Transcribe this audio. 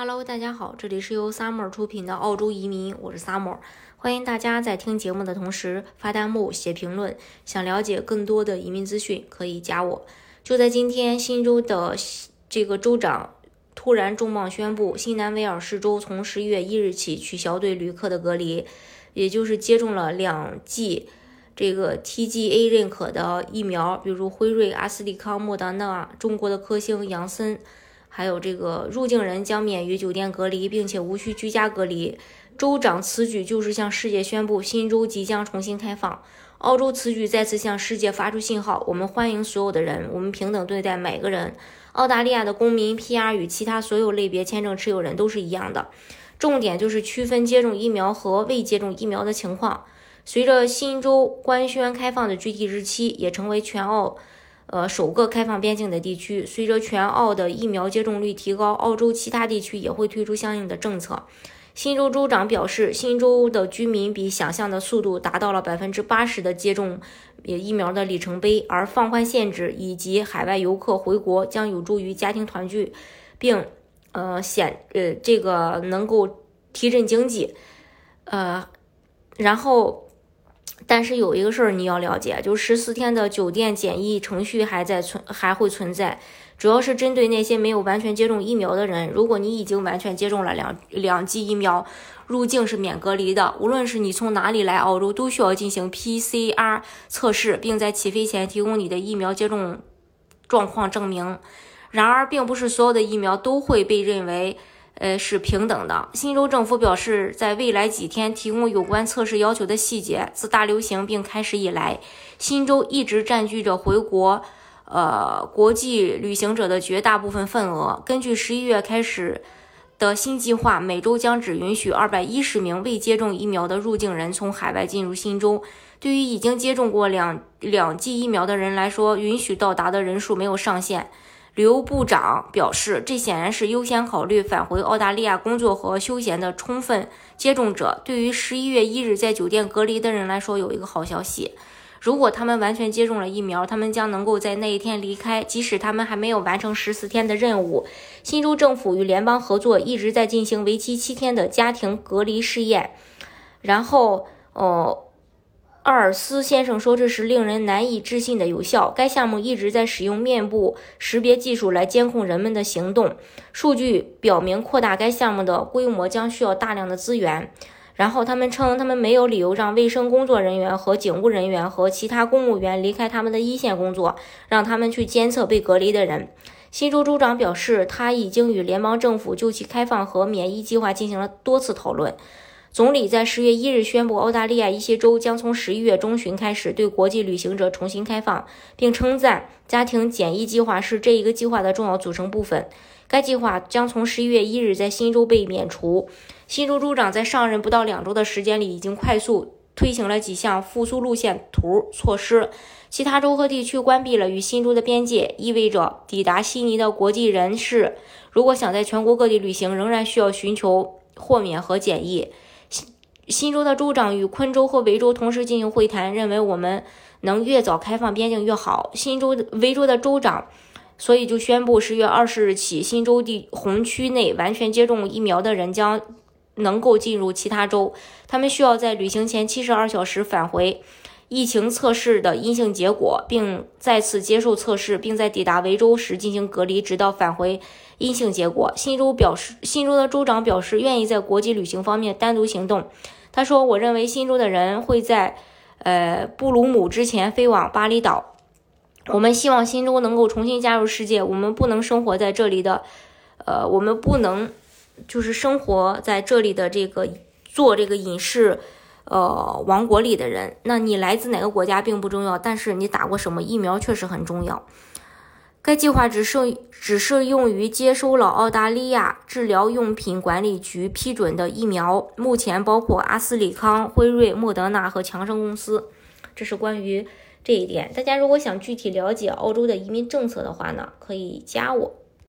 Hello，大家好，这里是由 Summer 出品的澳洲移民，我是 Summer，欢迎大家在听节目的同时发弹幕、写评论。想了解更多的移民资讯，可以加我。就在今天，新州的这个州长突然重磅宣布，新南威尔士州从十一月一日起取消对旅客的隔离，也就是接种了两剂这个 TGA 认可的疫苗，比如辉瑞、阿斯利康、莫德纳、中国的科兴、杨森。还有这个入境人将免于酒店隔离，并且无需居家隔离。州长此举就是向世界宣布新州即将重新开放。澳洲此举再次向世界发出信号：我们欢迎所有的人，我们平等对待每个人。澳大利亚的公民、PR 与其他所有类别签证持有人都是一样的。重点就是区分接种疫苗和未接种疫苗的情况。随着新州官宣开放的具体日期，也成为全澳。呃，首个开放边境的地区，随着全澳的疫苗接种率提高，澳洲其他地区也会推出相应的政策。新州州长表示，新州的居民比想象的速度达到了百分之八十的接种疫苗的里程碑，而放宽限制以及海外游客回国将有助于家庭团聚，并呃显呃这个能够提振经济，呃，然后。但是有一个事儿你要了解，就十四天的酒店检疫程序还在存，还会存在，主要是针对那些没有完全接种疫苗的人。如果你已经完全接种了两两剂疫苗，入境是免隔离的。无论是你从哪里来澳洲，都需要进行 PCR 测试，并在起飞前提供你的疫苗接种状况证明。然而，并不是所有的疫苗都会被认为。呃，是平等的。新州政府表示，在未来几天提供有关测试要求的细节。自大流行病开始以来，新州一直占据着回国，呃，国际旅行者的绝大部分份额。根据十一月开始的新计划，每周将只允许二百一十名未接种疫苗的入境人从海外进入新州。对于已经接种过两两剂疫苗的人来说，允许到达的人数没有上限。刘部长表示，这显然是优先考虑返回澳大利亚工作和休闲的充分接种者。对于十一月一日在酒店隔离的人来说，有一个好消息：如果他们完全接种了疫苗，他们将能够在那一天离开，即使他们还没有完成十四天的任务。新州政府与联邦合作一直在进行为期七天的家庭隔离试验。然后，哦。奥尔斯先生说：“这是令人难以置信的有效。该项目一直在使用面部识别技术来监控人们的行动。数据表明，扩大该项目的规模将需要大量的资源。”然后他们称，他们没有理由让卫生工作人员和警务人员和其他公务员离开他们的一线工作，让他们去监测被隔离的人。新州州长表示，他已经与联邦政府就其开放和免疫计划进行了多次讨论。总理在十月一日宣布，澳大利亚一些州将从十一月中旬开始对国际旅行者重新开放，并称赞家庭检疫计划是这一个计划的重要组成部分。该计划将从十一月一日在新州被免除。新州州长在上任不到两周的时间里，已经快速推行了几项复苏路线图措施。其他州和地区关闭了与新州的边界，意味着抵达悉尼的国际人士如果想在全国各地旅行，仍然需要寻求豁免和检疫。新州的州长与昆州和维州同时进行会谈，认为我们能越早开放边境越好。新州维州的州长，所以就宣布十月二十日起，新州地红区内完全接种疫苗的人将能够进入其他州。他们需要在旅行前七十二小时返回疫情测试的阴性结果，并再次接受测试，并在抵达维州时进行隔离，直到返回阴性结果。新州表示，新州的州长表示愿意在国际旅行方面单独行动。他说：“我认为新州的人会在，呃，布鲁姆之前飞往巴厘岛。我们希望新州能够重新加入世界。我们不能生活在这里的，呃，我们不能就是生活在这里的这个做这个隐士，呃，王国里的人。那你来自哪个国家并不重要，但是你打过什么疫苗确实很重要。”该计划只适只适用于接收了澳大利亚治疗用品管理局批准的疫苗，目前包括阿斯利康、辉瑞、莫德纳和强生公司。这是关于这一点。大家如果想具体了解澳洲的移民政策的话呢，可以加我。